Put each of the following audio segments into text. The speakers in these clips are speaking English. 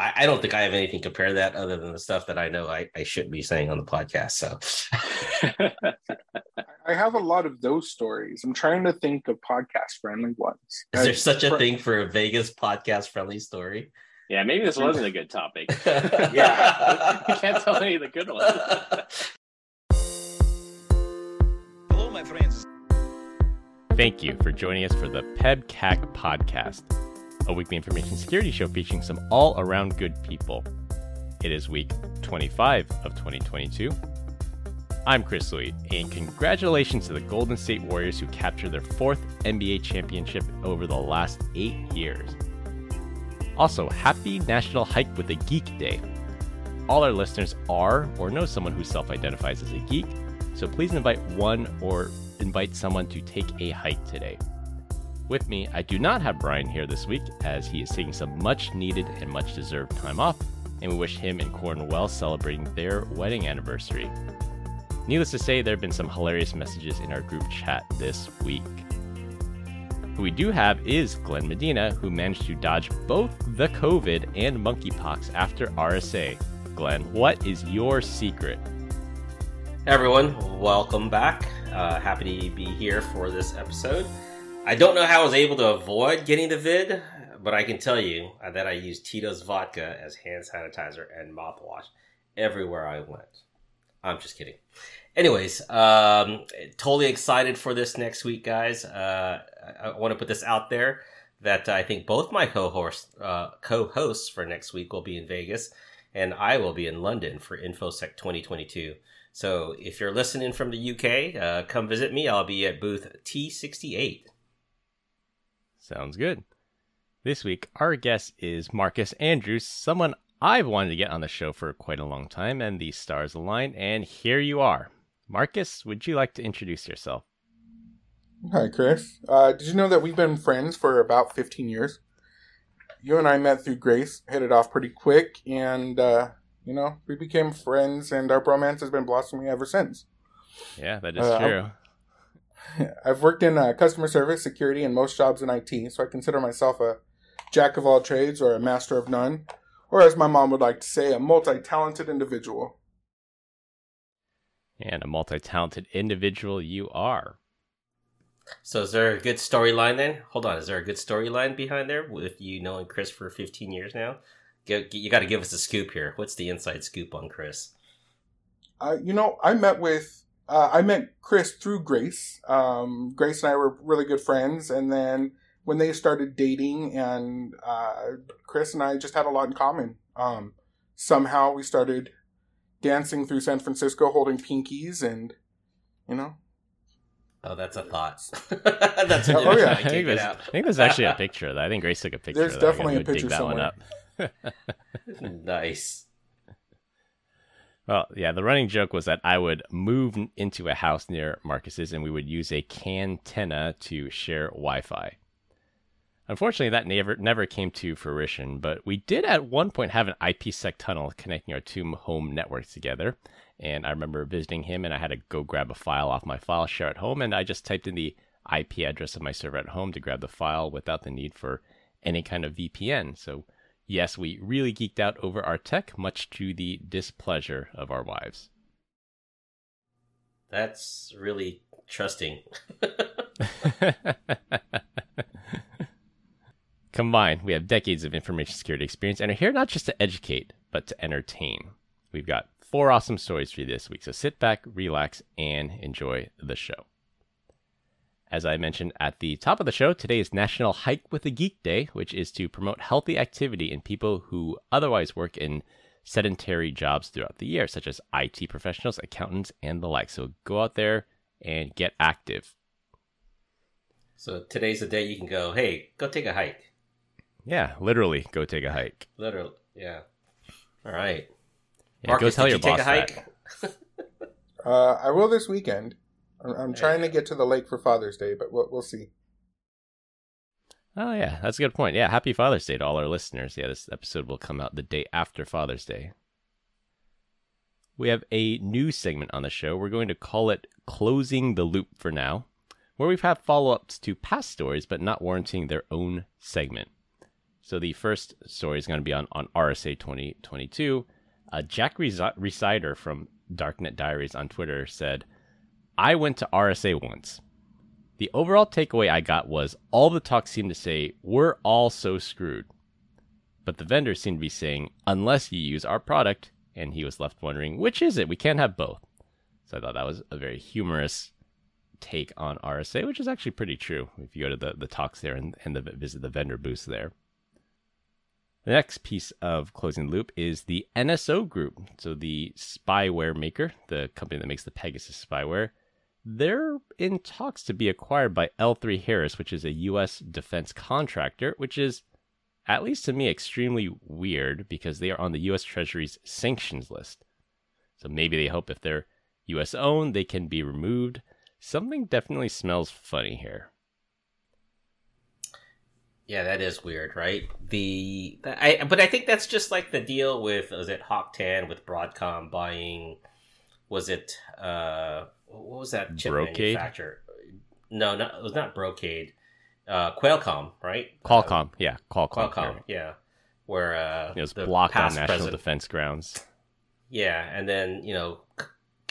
I, I, don't think I have anything to compare that other than the stuff that I know I, I shouldn't be saying on the podcast. So I have a lot of those stories. I'm trying to think of podcast friendly ones. Is there such a thing for a Vegas podcast friendly story? Yeah, maybe this wasn't a good topic. yeah, you can't tell any of the good ones. Hello, my friends. Thank you for joining us for the PEBCAK podcast, a weekly information security show featuring some all around good people. It is week 25 of 2022. I'm Chris Louie, and congratulations to the Golden State Warriors who captured their fourth NBA championship over the last eight years. Also, happy National Hike with a Geek Day. All our listeners are or know someone who self identifies as a geek, so please invite one or invite someone to take a hike today. With me, I do not have Brian here this week as he is taking some much needed and much deserved time off, and we wish him and Corin well celebrating their wedding anniversary. Needless to say, there have been some hilarious messages in our group chat this week. Who we do have is Glenn Medina, who managed to dodge both the COVID and monkeypox after RSA. Glenn, what is your secret? everyone, welcome back. Uh, happy to be here for this episode. I don't know how I was able to avoid getting the vid, but I can tell you that I used Tito's vodka as hand sanitizer and mouthwash everywhere I went. I'm just kidding. Anyways, um, totally excited for this next week, guys. Uh, I want to put this out there that I think both my co-hosts, uh, co-hosts for next week will be in Vegas, and I will be in London for InfoSec 2022. So if you're listening from the UK, uh, come visit me. I'll be at booth T68. Sounds good. This week, our guest is Marcus Andrews, someone I've wanted to get on the show for quite a long time, and the stars aligned, and here you are. Marcus, would you like to introduce yourself? Hi, Chris. Uh, did you know that we've been friends for about 15 years? You and I met through Grace, hit it off pretty quick, and, uh, you know, we became friends, and our bromance has been blossoming ever since. Yeah, that is uh, true. I've worked in uh, customer service, security, and most jobs in IT, so I consider myself a jack of all trades or a master of none, or as my mom would like to say, a multi talented individual. And a multi talented individual you are. So is there a good storyline then? Hold on, is there a good storyline behind there with you knowing Chris for 15 years now? You got to give us a scoop here. What's the inside scoop on Chris? Uh, you know, I met with uh, I met Chris through Grace. Um, Grace and I were really good friends, and then when they started dating, and uh, Chris and I just had a lot in common. Um, somehow we started dancing through San Francisco, holding pinkies, and you know, Oh, that's a thought. that's a oh yeah. I think, there's, I think there's actually a picture of that. I think Grace took a picture. There's definitely a picture dig that somewhere. one up. nice. Well, yeah, the running joke was that I would move into a house near Marcus's and we would use a cantenna to share Wi-Fi. Unfortunately, that never never came to fruition, but we did at one point have an IPsec tunnel connecting our two home networks together. And I remember visiting him, and I had to go grab a file off my file share at home, and I just typed in the IP address of my server at home to grab the file without the need for any kind of VPN. So, yes, we really geeked out over our tech, much to the displeasure of our wives. That's really trusting. Combined, we have decades of information security experience and are here not just to educate, but to entertain. We've got four awesome stories for you this week, so sit back, relax, and enjoy the show. As I mentioned at the top of the show, today is National Hike with a Geek Day, which is to promote healthy activity in people who otherwise work in sedentary jobs throughout the year, such as IT professionals, accountants, and the like. So go out there and get active. So today's the day you can go, hey, go take a hike. Yeah, literally, go take a hike. Literally, yeah. All right. Yeah, Marcus, go tell your you boss that. uh, I will this weekend. I'm, I'm trying to get to the lake for Father's Day, but we'll, we'll see. Oh yeah, that's a good point. Yeah, happy Father's Day to all our listeners. Yeah, this episode will come out the day after Father's Day. We have a new segment on the show. We're going to call it Closing the Loop for now, where we've had follow ups to past stories but not warranting their own segment. So the first story is going to be on, on RSA 2022. Uh, Jack Rhysider from Darknet Diaries on Twitter said, I went to RSA once. The overall takeaway I got was all the talk seemed to say, we're all so screwed. But the vendors seemed to be saying, unless you use our product, and he was left wondering, which is it? We can't have both. So I thought that was a very humorous take on RSA, which is actually pretty true if you go to the, the talks there and, and the, visit the vendor booths there. The next piece of closing loop is the NSO Group. So, the spyware maker, the company that makes the Pegasus spyware, they're in talks to be acquired by L3 Harris, which is a U.S. defense contractor, which is, at least to me, extremely weird because they are on the U.S. Treasury's sanctions list. So maybe they hope if they're U.S. owned, they can be removed. Something definitely smells funny here. Yeah, that is weird, right? The, I but I think that's just like the deal with was it Hock Tan with Broadcom buying was it uh what was that chip Brocade? manufacturer? No, no, it was not Brocade. Uh Qualcomm, right? Qualcomm, uh, yeah, Qualcomm. Qualcomm, yeah. Where uh it was blocked on national president, defense grounds. Yeah, and then, you know,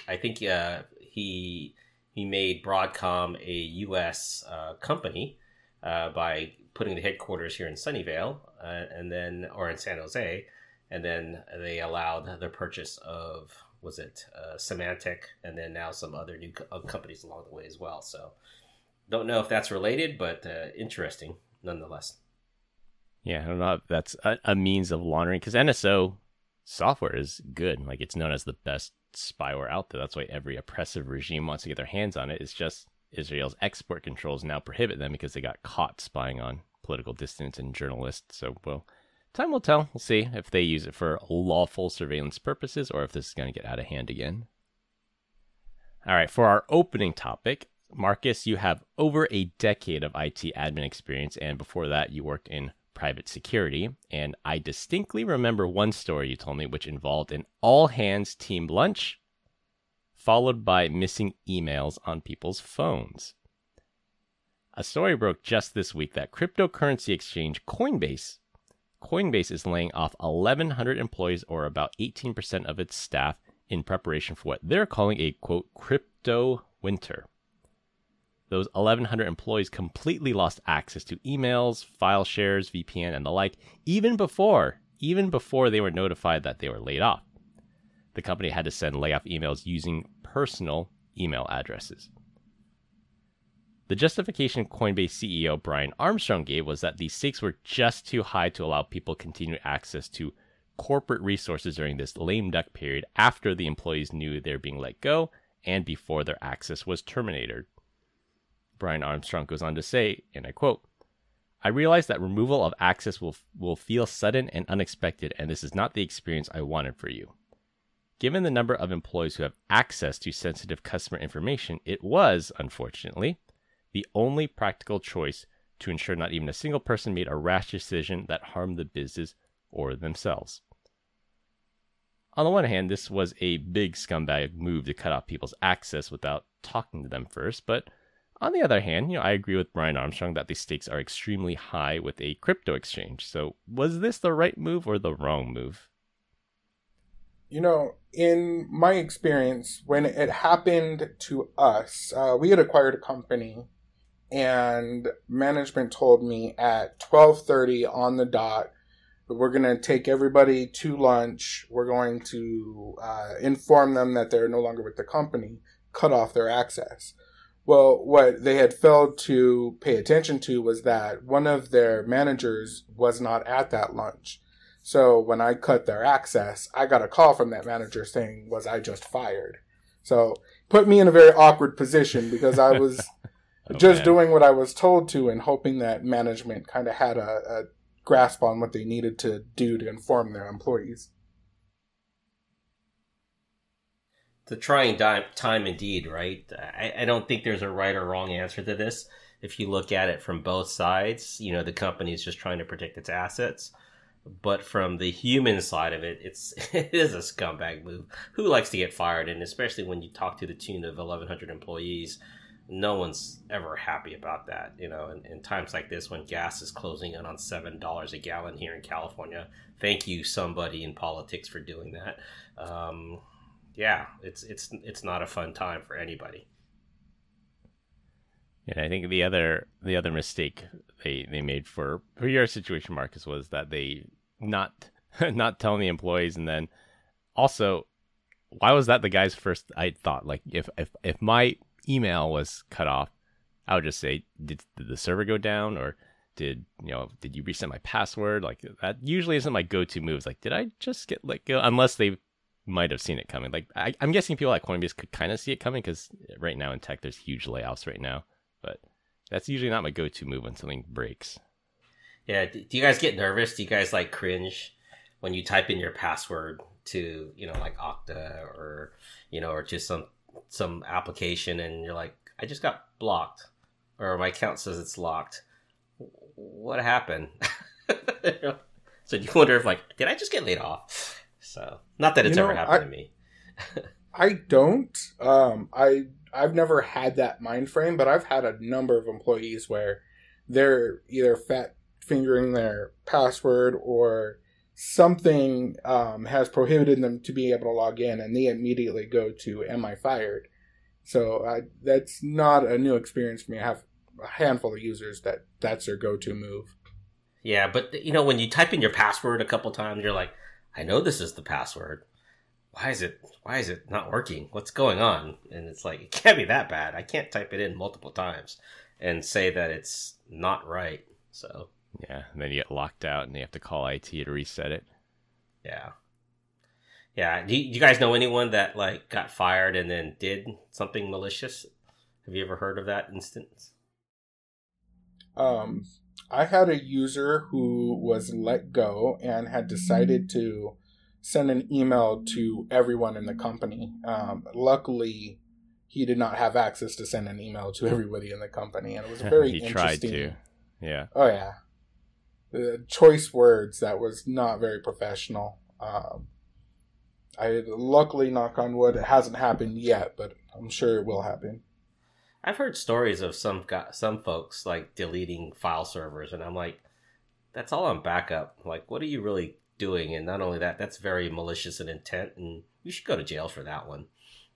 I think uh he he made Broadcom a U.S. Uh, company uh, by putting the headquarters here in Sunnyvale, uh, and then or in San Jose, and then they allowed the purchase of was it uh, Symantec, and then now some other new co- uh, companies along the way as well. So don't know if that's related, but uh, interesting nonetheless. Yeah, I don't know if that's a, a means of laundering because NSO software is good. Like it's known as the best spyware out there. That's why every oppressive regime wants to get their hands on it. It's just Israel's export controls now prohibit them because they got caught spying on political dissidents and journalists. So, well, time will tell. We'll see if they use it for lawful surveillance purposes or if this is going to get out of hand again. All right, for our opening topic, Marcus, you have over a decade of IT admin experience, and before that, you worked in private security. And I distinctly remember one story you told me, which involved an all hands team lunch, followed by missing emails on people's phones. A story broke just this week that cryptocurrency exchange Coinbase Coinbase is laying off 1,100 employees, or about 18% of its staff, in preparation for what they're calling a quote crypto winter those 1,100 employees completely lost access to emails, file shares, VPN, and the like, even before, even before they were notified that they were laid off. The company had to send layoff emails using personal email addresses. The justification Coinbase CEO Brian Armstrong gave was that the stakes were just too high to allow people continued access to corporate resources during this lame duck period after the employees knew they were being let go and before their access was terminated. Brian Armstrong goes on to say, and I quote, I realize that removal of access will, will feel sudden and unexpected, and this is not the experience I wanted for you. Given the number of employees who have access to sensitive customer information, it was, unfortunately, the only practical choice to ensure not even a single person made a rash decision that harmed the business or themselves. On the one hand, this was a big scumbag move to cut off people's access without talking to them first, but on the other hand, you know, I agree with Brian Armstrong that the stakes are extremely high with a crypto exchange. So, was this the right move or the wrong move? You know, in my experience, when it happened to us, uh, we had acquired a company, and management told me at twelve thirty on the dot, we're going to take everybody to lunch. We're going to uh, inform them that they're no longer with the company, cut off their access. Well, what they had failed to pay attention to was that one of their managers was not at that lunch. So when I cut their access, I got a call from that manager saying, Was I just fired? So put me in a very awkward position because I was oh, just man. doing what I was told to and hoping that management kind of had a, a grasp on what they needed to do to inform their employees. the trying time indeed, right? I, I don't think there's a right or wrong answer to this. If you look at it from both sides, you know, the company is just trying to protect its assets. But from the human side of it, it's it is a scumbag move. Who likes to get fired? And especially when you talk to the tune of 1,100 employees, no one's ever happy about that. You know, in, in times like this when gas is closing in on seven dollars a gallon here in California. Thank you, somebody in politics, for doing that. Um, yeah, it's it's it's not a fun time for anybody. And I think the other the other mistake they, they made for for your situation, Marcus, was that they not not telling the employees, and then also, why was that the guy's first? I thought like if if if my email was cut off, I would just say, did, did the server go down or did you know did you reset my password? Like that usually isn't my go-to moves. Like did I just get like unless they might have seen it coming. Like I, am guessing people at Coinbase could kind of see it coming because right now in tech there's huge layoffs right now. But that's usually not my go-to move when something breaks. Yeah. Do you guys get nervous? Do you guys like cringe when you type in your password to you know like Okta or you know or just some some application and you're like, I just got blocked, or my account says it's locked. What happened? so you wonder if like, did I just get laid off? So not that it's you know, ever happened I, to me. I don't. Um, I I've never had that mind frame, but I've had a number of employees where they're either fat fingering their password or something um, has prohibited them to be able to log in, and they immediately go to "Am I fired?" So I, that's not a new experience for me. I have a handful of users that that's their go-to move. Yeah, but you know when you type in your password a couple times, you're like, I know this is the password. Why is it why is it not working? What's going on? And it's like it can't be that bad. I can't type it in multiple times and say that it's not right. So yeah, and then you get locked out, and you have to call IT to reset it. Yeah, yeah. Do you, do you guys know anyone that like got fired and then did something malicious? Have you ever heard of that instance? Um, I had a user who was let go and had decided to send an email to everyone in the company. Um, luckily, he did not have access to send an email to everybody in the company, and it was very he interesting. Tried to, yeah. Oh yeah, the choice words that was not very professional. Um, I luckily, knock on wood, it hasn't happened yet, but I'm sure it will happen. I've heard stories of some some folks like deleting file servers, and I'm like, that's all on backup. Like, what are you really doing? And not only that, that's very malicious in intent, and you should go to jail for that one.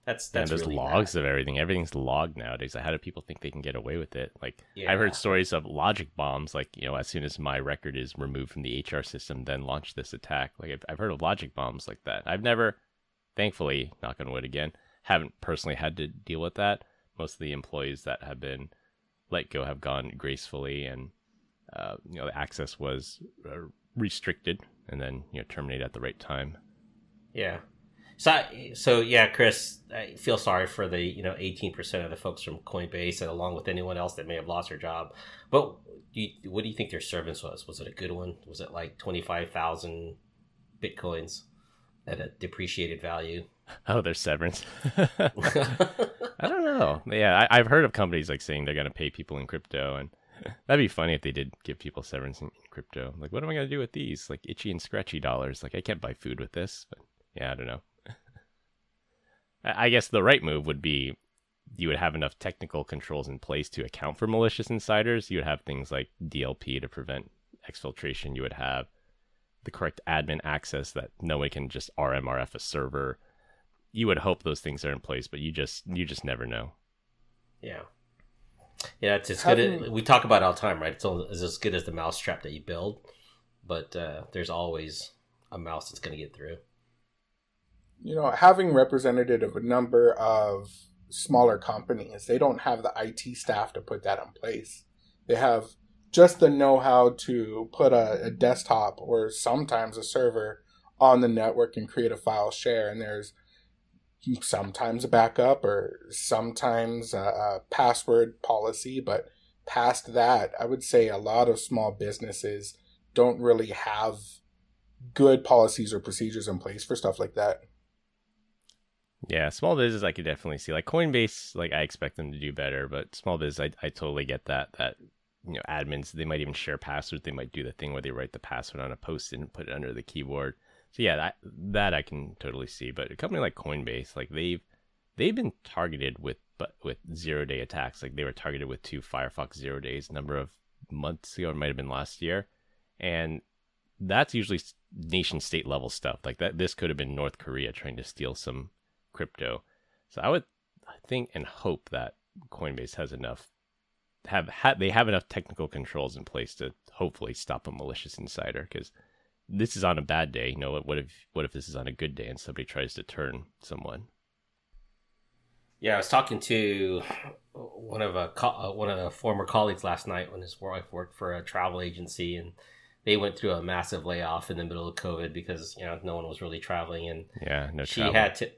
That's that's and there's really logs bad. of everything. Everything's logged nowadays. How do people think they can get away with it? Like yeah. I've heard stories of logic bombs. Like you know, as soon as my record is removed from the HR system, then launch this attack. Like I've, I've heard of logic bombs like that. I've never, thankfully, knock on wood again, haven't personally had to deal with that. Most of the employees that have been let go have gone gracefully, and uh, you know, the access was uh, restricted and then you know terminated at the right time. Yeah, so, so yeah, Chris, I feel sorry for the you know eighteen percent of the folks from Coinbase, and along with anyone else that may have lost their job. But you, what do you think their service was? Was it a good one? Was it like twenty five thousand bitcoins at a depreciated value? Oh, their severance. I don't know. Yeah, I, have heard of companies like saying they're going to pay people in crypto, and that'd be funny if they did give people severance in crypto. Like, what am I going to do with these? Like itchy and scratchy dollars. Like, I can't buy food with this. But yeah, I don't know. I guess the right move would be you would have enough technical controls in place to account for malicious insiders. You would have things like DLP to prevent exfiltration. You would have the correct admin access that no one can just RMRF a server. You would hope those things are in place, but you just you just never know. Yeah. Yeah, it's as good. As, we talk about all the time, right? It's, it's as good as the mousetrap that you build, but uh, there's always a mouse that's going to get through you know, having represented of a number of smaller companies, they don't have the IT staff to put that in place. They have just the know how to put a, a, desktop or sometimes a server on the network and create a file share. And there's sometimes a backup or sometimes a, a password policy. But past that, I would say a lot of small businesses don't really have good policies or procedures in place for stuff like that. Yeah, small business I could definitely see. Like Coinbase, like I expect them to do better, but small business I, I totally get that. That you know, admins they might even share passwords. They might do the thing where they write the password on a post-it and put it under the keyboard. So yeah, that that I can totally see. But a company like Coinbase, like they've they've been targeted with but with zero day attacks. Like they were targeted with two Firefox zero days a number of months ago, it might have been last year, and that's usually nation state level stuff. Like that, this could have been North Korea trying to steal some crypto. So I would think and hope that Coinbase has enough have ha- they have enough technical controls in place to hopefully stop a malicious insider because this is on a bad day. You know, what if what if this is on a good day and somebody tries to turn someone? Yeah, I was talking to one of a co- uh, one of the former colleagues last night when his wife worked for a travel agency, and they went through a massive layoff in the middle of COVID because you know no one was really traveling, and yeah, no. She travel. had to,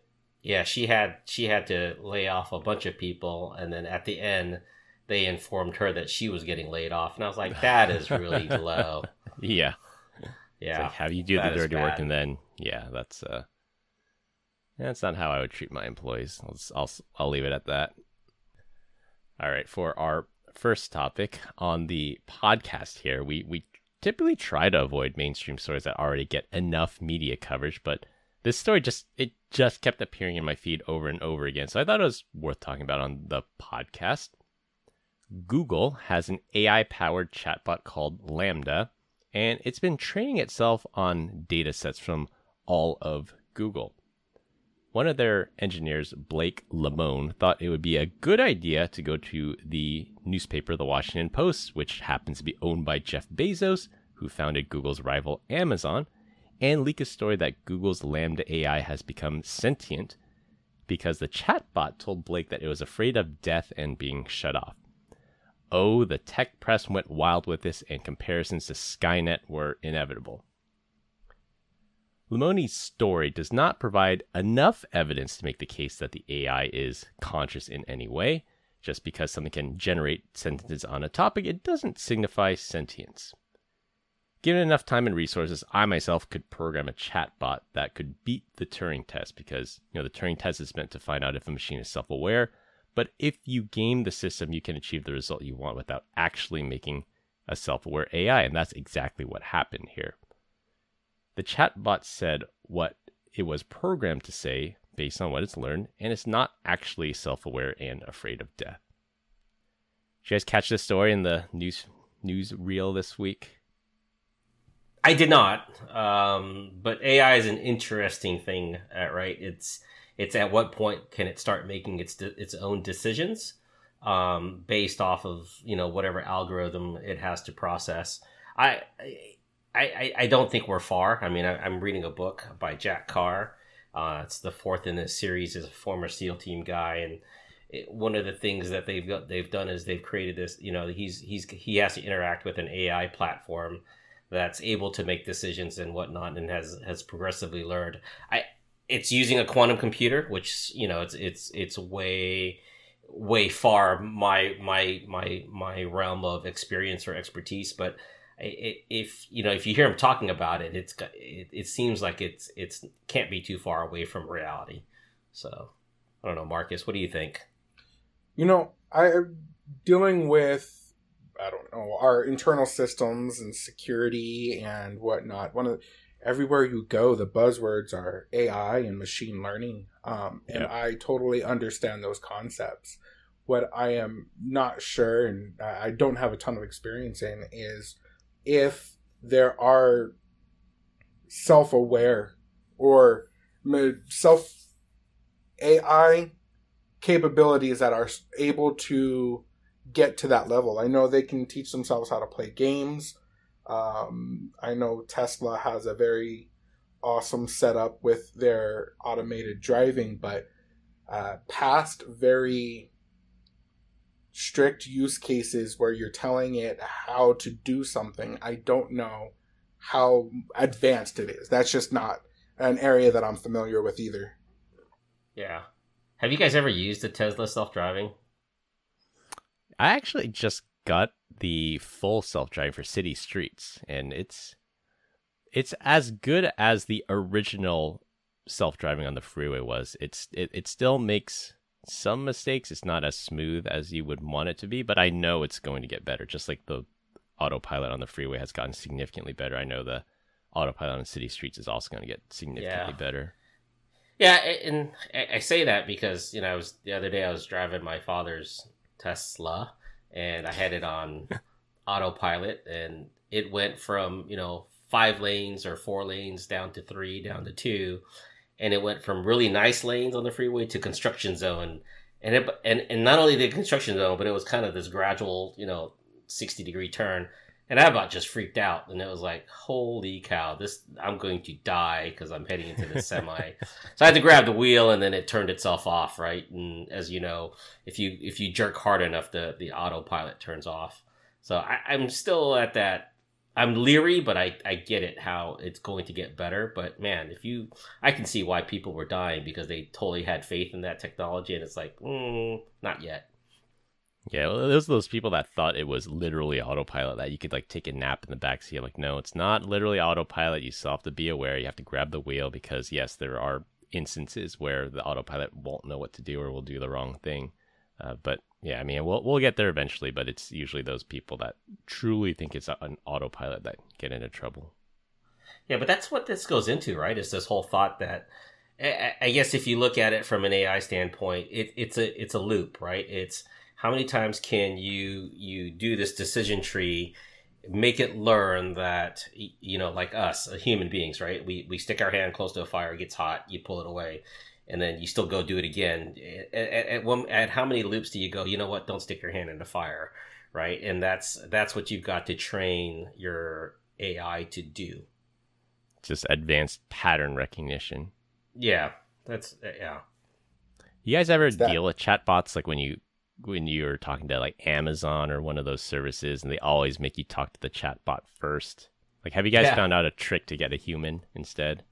yeah, she had she had to lay off a bunch of people, and then at the end, they informed her that she was getting laid off, and I was like, that is really low. Yeah, yeah. Like, have you do the dirty work and then yeah, that's uh, that's not how I would treat my employees. I'll s- I'll I'll leave it at that. All right, for our first topic on the podcast here, we we typically try to avoid mainstream stories that already get enough media coverage, but this story just it just kept appearing in my feed over and over again. So I thought it was worth talking about on the podcast. Google has an AI powered chatbot called LaMDA, and it's been training itself on data sets from all of Google. One of their engineers, Blake Lemoine, thought it would be a good idea to go to the newspaper, The Washington Post, which happens to be owned by Jeff Bezos, who founded Google's rival Amazon, and leak a story that Google's LaMDA AI has become sentient because the chatbot told Blake that it was afraid of death and being shut off. Oh, the tech press went wild with this, and comparisons to Skynet were inevitable. Lemoine's story does not provide enough evidence to make the case that the AI is conscious in any way. Just because something can generate sentences on a topic, it doesn't signify sentience. Given enough time and resources, I myself could program a chatbot that could beat the Turing test because you know the Turing test is meant to find out if a machine is self-aware, but if you game the system, you can achieve the result you want without actually making a self-aware AI, and that's exactly what happened here. The chatbot said what it was programmed to say based on what it's learned, and it's not actually self-aware and afraid of death. Did you guys catch this story in the news news reel this week? I did not, um, but AI is an interesting thing, uh, right? It's it's at what point can it start making its de- its own decisions um, based off of you know whatever algorithm it has to process. I I, I, don't think we're far. I mean, I, I'm reading a book by Jack Carr. Uh, it's the fourth in this series. is a former SEAL team guy, and it, one of the things that they've got, they've done is they've created this. You know, he's he's he has to interact with an AI platform that's able to make decisions and whatnot, and has has progressively learned. I it's using a quantum computer, which you know it's it's it's way way far my my my my realm of experience or expertise, but if you know if you hear him talking about it, it's it, it seems like it's it's can't be too far away from reality. So I don't know, Marcus, what do you think? You know, I'm dealing with I don't know our internal systems and security and whatnot. One of the, everywhere you go, the buzzwords are AI and machine learning, um, and Yeah. I totally understand those concepts. What I am not sure, and I I don't have a ton of experience in, is if there are self-aware or self AI capabilities that are able to get to that level. I know they can teach themselves how to play games. Um, I know Tesla has a very awesome setup with their automated driving, but uh, past very strict use cases where you're telling it how to do something, I don't know how advanced it is. That's just not an area that I'm familiar with either. Yeah. Have you guys ever used a Tesla self driving? I actually just got the full self driving for city streets, and it's it's as good as the original self driving on the freeway was. It's it, it still makes some mistakes. It's not as smooth as you would want it to be, but I know it's going to get better. Just like the autopilot on the freeway has gotten significantly better. I know the autopilot on city streets is also going to get significantly Yeah. better. Yeah, and I say that because you know I was the other day I was driving my father's Tesla, and I had it on autopilot, and it went from you know five lanes or four lanes down to three, down to two, and it went from really nice lanes on the freeway to construction zone, and it and and not only the construction zone, but it was kind of this gradual you know sixty degree turn and I about just freaked out, and it was like, "Holy cow! This I'm going to die because I'm heading into the semi." so I had to grab the wheel, and then it turned itself off. Right, and as you know, if you if you jerk hard enough, the the autopilot turns off. So I, I'm still at that. I'm leery, but I I get it how it's going to get better. But man, if you, I can see why people were dying because they totally had faith in that technology, and it's like, mm, not yet. Yeah, well, those those people that thought it was literally autopilot that you could like take a nap in the backseat. I'm like, no, it's not literally autopilot. You still have to be aware. You have to grab the wheel because yes, there are instances where the autopilot won't know what to do or will do the wrong thing. Uh, but yeah, I mean, we'll we'll get there eventually. But it's usually those people that truly think it's an autopilot that get into trouble. Yeah, but that's what this goes into, right? Is this whole thought that I guess if you look at it from an AI standpoint, it, it's a it's a loop, right? It's how many times can you you do this decision tree make it learn that you know like us uh, human beings right? We we stick our hand close to a fire it gets hot you pull it away and then you still go do it again. At, at, at, one, at how many loops do you go you know what? Don't stick your hand in the fire right? And that's that's what you've got to train your ai to do. Just advanced pattern recognition. Yeah that's uh, yeah. You guys ever deal with chatbots like when you when you're talking to like Amazon or one of those services and they always make you talk to the chatbot first. Like have you guys yeah. found out a trick to get a human instead?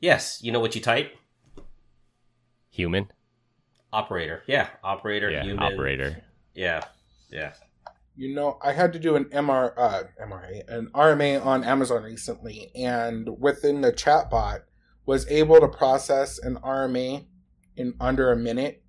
Yes, you know what you type? Human. Operator. Yeah, operator, yeah, human. Operator. Yeah. Yeah. You know, I had to do an MR uh MRA, an RMA on Amazon recently and within the chatbot was able to process an RMA in under a minute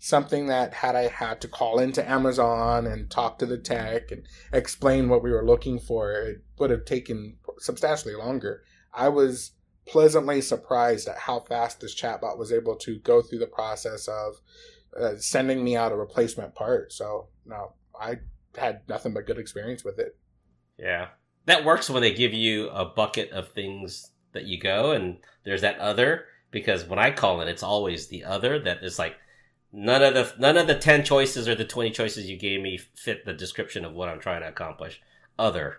something that had I had to call into Amazon and talk to the tech and explain what we were looking for, it would have taken substantially longer. I was pleasantly surprised at how fast this chatbot was able to go through the process of uh, sending me out a replacement part. So, no, I had nothing but good experience with it. Yeah. That works when they give you a bucket of things that you go and there's that other because when I call it, it's always the other that is like, None of the none of the ten choices or the twenty choices you gave me fit the description of what I'm trying to accomplish. Other,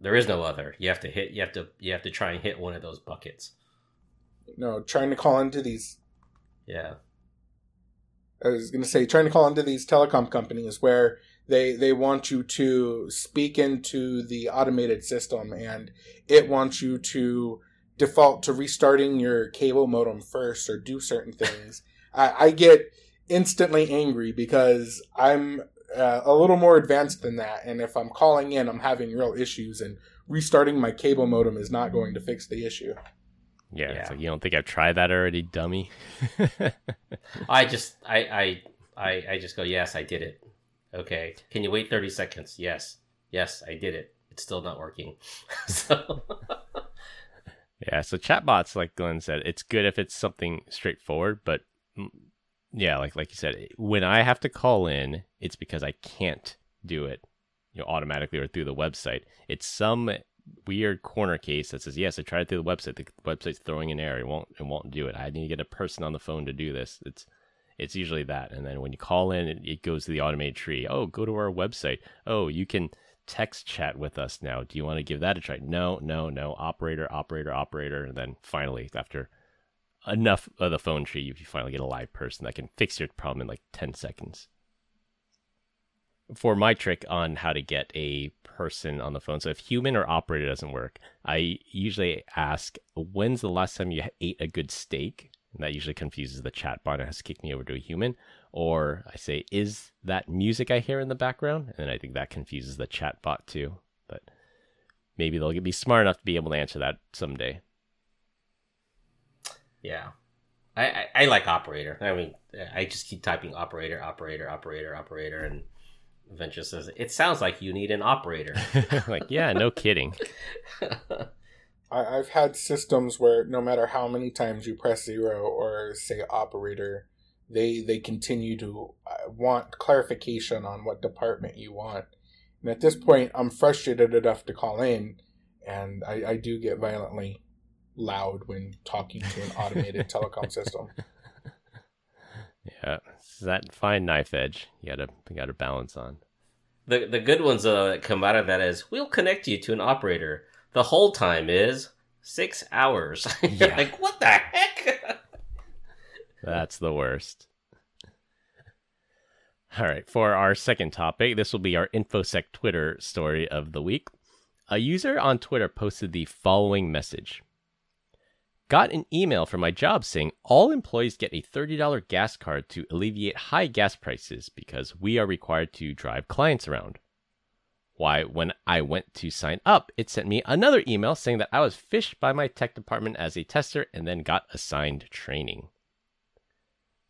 there is no other. You have to hit. You have to. You have to try and hit one of those buckets. No, trying to call into these. Yeah. I was going to say trying to call into these telecom companies where they they want you to speak into the automated system and it wants you to default to restarting your cable modem first or do certain things. I, I get instantly angry because I'm uh, a little more advanced than that. And if I'm calling in, I'm having real issues, and restarting my cable modem is not going to fix the issue. Yeah, yeah. Like, you don't think I've tried that already, dummy? I just, I, I, I, I just go, yes, I did it. Okay, can you wait thirty seconds? Yes, yes, I did it. It's still not working. so. yeah, so chatbots, like Glenn said, it's good if it's something straightforward, but yeah, like like you said, when I have to call in, it's because I can't do it, you know, automatically or through the website. It's some weird corner case that says, "Yes, I tried through the website. The website's throwing an error. It won't it won't do it. I need to get a person on the phone to do this." It's it's usually that. And then when you call in, it, it goes to the automated tree. Oh, go to our website. Oh, you can text chat with us now. Do you want to give that a try? No, no, no. Operator, operator, operator, and then finally after enough of the phone tree, if you finally get a live person that can fix your problem in like 10 seconds. For my trick on how to get a person on the phone, so if human or operator doesn't work, I usually ask, when's the last time you ate a good steak? And that usually confuses the chatbot and has to kick me over to a human. Or I say, is that music I hear in the background? And I think that confuses the chatbot too. But maybe they'll be smart enough to be able to answer that someday. Yeah. I, I, I, like operator. I mean, I just keep typing operator, operator, operator, operator, and Venture says it sounds like you need an operator. like, yeah, no kidding. I, I've had systems where no matter how many times you press zero or say operator, they they continue to uh, want clarification on what department you want. And at this point, I'm frustrated enough to call in, and I, I do get violently loud when talking to an automated telecom system. Yeah, it's that fine knife edge you gotta you gotta balance on. The the good ones uh, that come out of that is we'll connect you to an operator. The whole time is six hours. Yeah. like, what the heck? That's the worst. All right, for our second topic, this will be our InfoSec Twitter story of the week. A user on Twitter posted the following message Got an email from my job saying all employees get a $30 gas card to alleviate high gas prices because we are required to drive clients around. Why, when I went to sign up, it sent me another email saying that I was phished by my tech department as a tester and then got assigned training.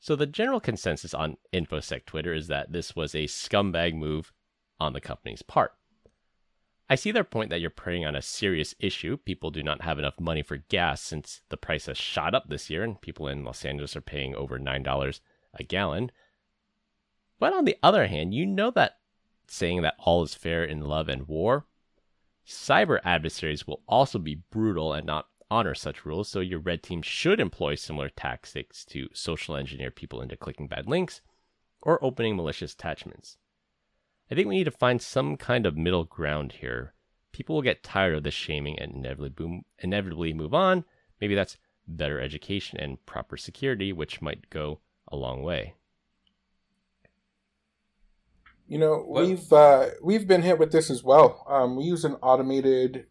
So the general consensus on InfoSec Twitter is that this was a scumbag move on the company's part. I see their point that you're preying on a serious issue. People do not have enough money for gas since the price has shot up this year and people in Los Angeles are paying over $9 a gallon. But on the other hand, you know that saying that all is fair in love and war, cyber adversaries will also be brutal and not honor such rules, so your red team should employ similar tactics to social engineer people into clicking bad links or opening malicious attachments. I think we need to find some kind of middle ground here. People will get tired of this shaming and inevitably, boom, inevitably move on. Maybe that's better education and proper security, which might go a long way. You know, Well- we've uh, we've been hit with this as well. Um, we use an automated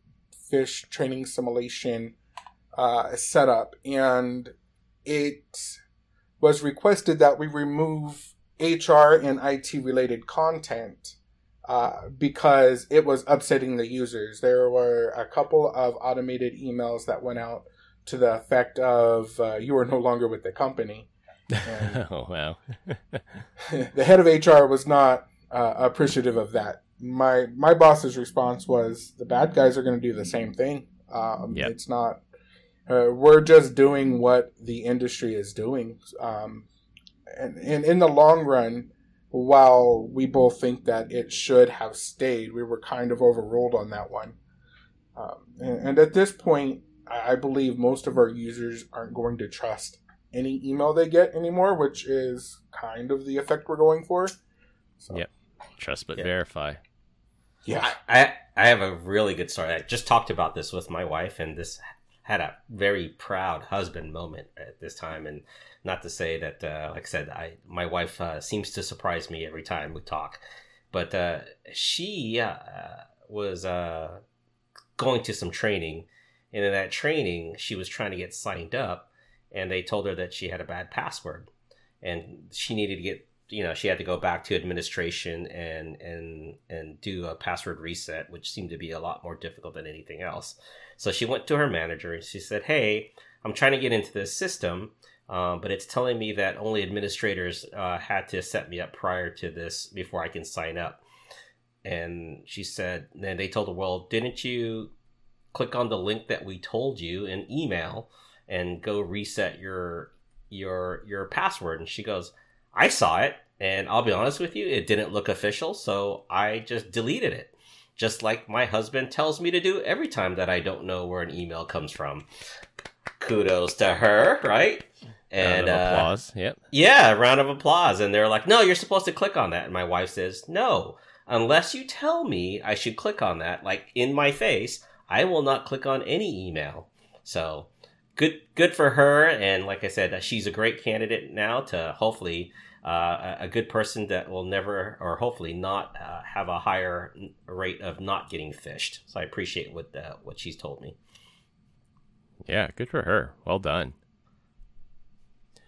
phish training simulation uh, setup, and it was requested that we remove HR and IT related content uh, because it was upsetting the users. There were a couple of automated emails that went out to the effect of uh, "You are no longer with the company." And oh, wow. the head of HR was not uh, appreciative of that. My my boss's response was, "The bad guys are going to do the same thing. Um, Yep. It's not. Uh, we're just doing what the industry is doing. Um, and, and in the long run, while we both think that it should have stayed, we were kind of overruled on that one. Um, and, and at this point, I I believe most of our users aren't going to trust any email they get anymore, which is kind of the effect we're going for. So, Yep. Trust but Yeah. verify. yeah. I I have a really good story. I just talked about this with my wife, and this had a very proud husband moment at this time. And not to say that, uh, like I said, I my wife uh, seems to surprise me every time we talk, but uh, she uh, was uh, going to some training, and in that training, she was trying to get signed up, and they told her that she had a bad password, and she needed to get you know she had to go back to administration and and and do a password reset which seemed to be a lot more difficult than anything else. So she went to her manager and she said hey i'm trying to get into this system um, but it's telling me that only administrators uh, had to set me up prior to this before i can sign up and she said then they told her well didn't you click on the link that we told you in email and go reset your your your password and she goes I saw it, and I'll be honest with you, it didn't look official, so I just deleted it. Just like my husband tells me to do every time that I don't know where an email comes from. Kudos to her, right? Round of uh, applause. Yep. yeah, round of applause. And they're like, no, you're supposed to click on that. And my wife says, no, unless you tell me I should click on that, like in my face, I will not click on any email. So good, good for her. And like I said, she's a great candidate now to hopefully uh, a a good person that will never, or hopefully not, uh, have a higher rate of not getting phished. So I appreciate what uh, what she's told me. Yeah, good for her. Well done.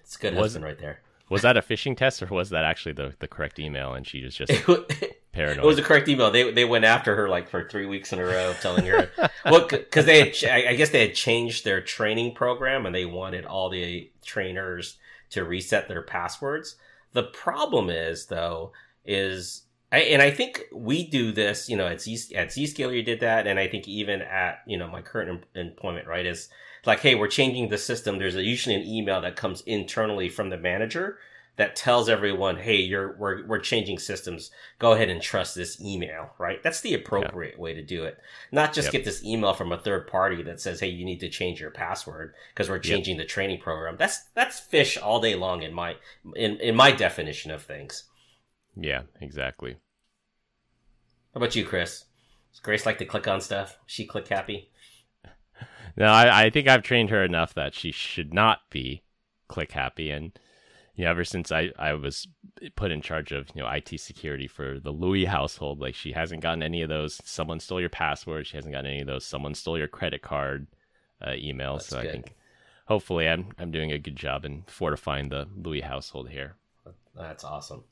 It's a good Was- husband right there. Was that a phishing test or was that actually the, the correct email and she was just paranoid. It was the correct email. They they went after her like for three weeks in a row, telling her well because they had I I guess they had changed their training program and they wanted all the trainers to reset their passwords. The problem is though is I, and I think we do this, you know, at Z at Zscaler you did that, and I think even at you know my current em- employment, right, is like, hey, we're changing the system. There's usually an email that comes internally from the manager that tells everyone, hey, you're we're we're changing systems. Go ahead and trust this email, right? That's the appropriate yeah. way to do it. Not just yep. get this email from a third party that says, hey, you need to change your password because we're changing yep. the training program. That's that's phish all day long in my in in my definition of things. Yeah, exactly. How about you, Chris? Does Grace like to click on stuff? She click happy? No, I, I think I've trained her enough that she should not be click happy and you know, ever since I, I was put in charge of, you know, IT security for the Louie household, like she hasn't gotten any of those. Someone stole your password. She hasn't gotten any of those. Someone stole your credit card uh, emails. That's so good. I think hopefully I'm, I'm doing a good job in fortifying the Louie household here. That's awesome.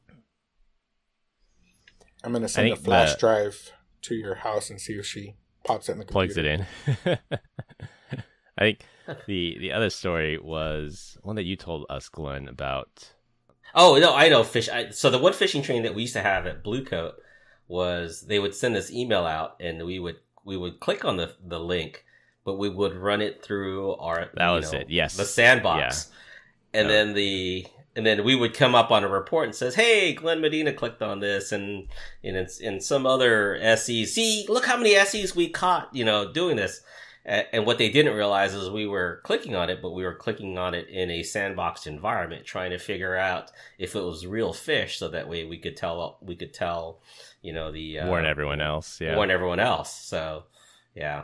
I'm going to send a flash the, drive to your house and see if she pops it in the computer. Plugs it in. I think the the other story was one that you told us, Glenn, about. Oh no, I know fish. I, so the one phishing training that we used to have at Bluecoat was they would send this email out, and we would we would click on the the link, but we would run it through our that was know, it. Yes, the sandbox, yeah. and then the and then we would come up on a report and says, "Hey, Glenn Medina clicked on this, and and it's and some other. See, look how many SEs we caught, you know, doing this." And what they didn't realize is we were clicking on it, but we were clicking on it in a sandboxed environment, trying to figure out if it was real phish, so that way we could tell we could tell, you know, the uh, warn everyone else, yeah, warn everyone else. So, yeah,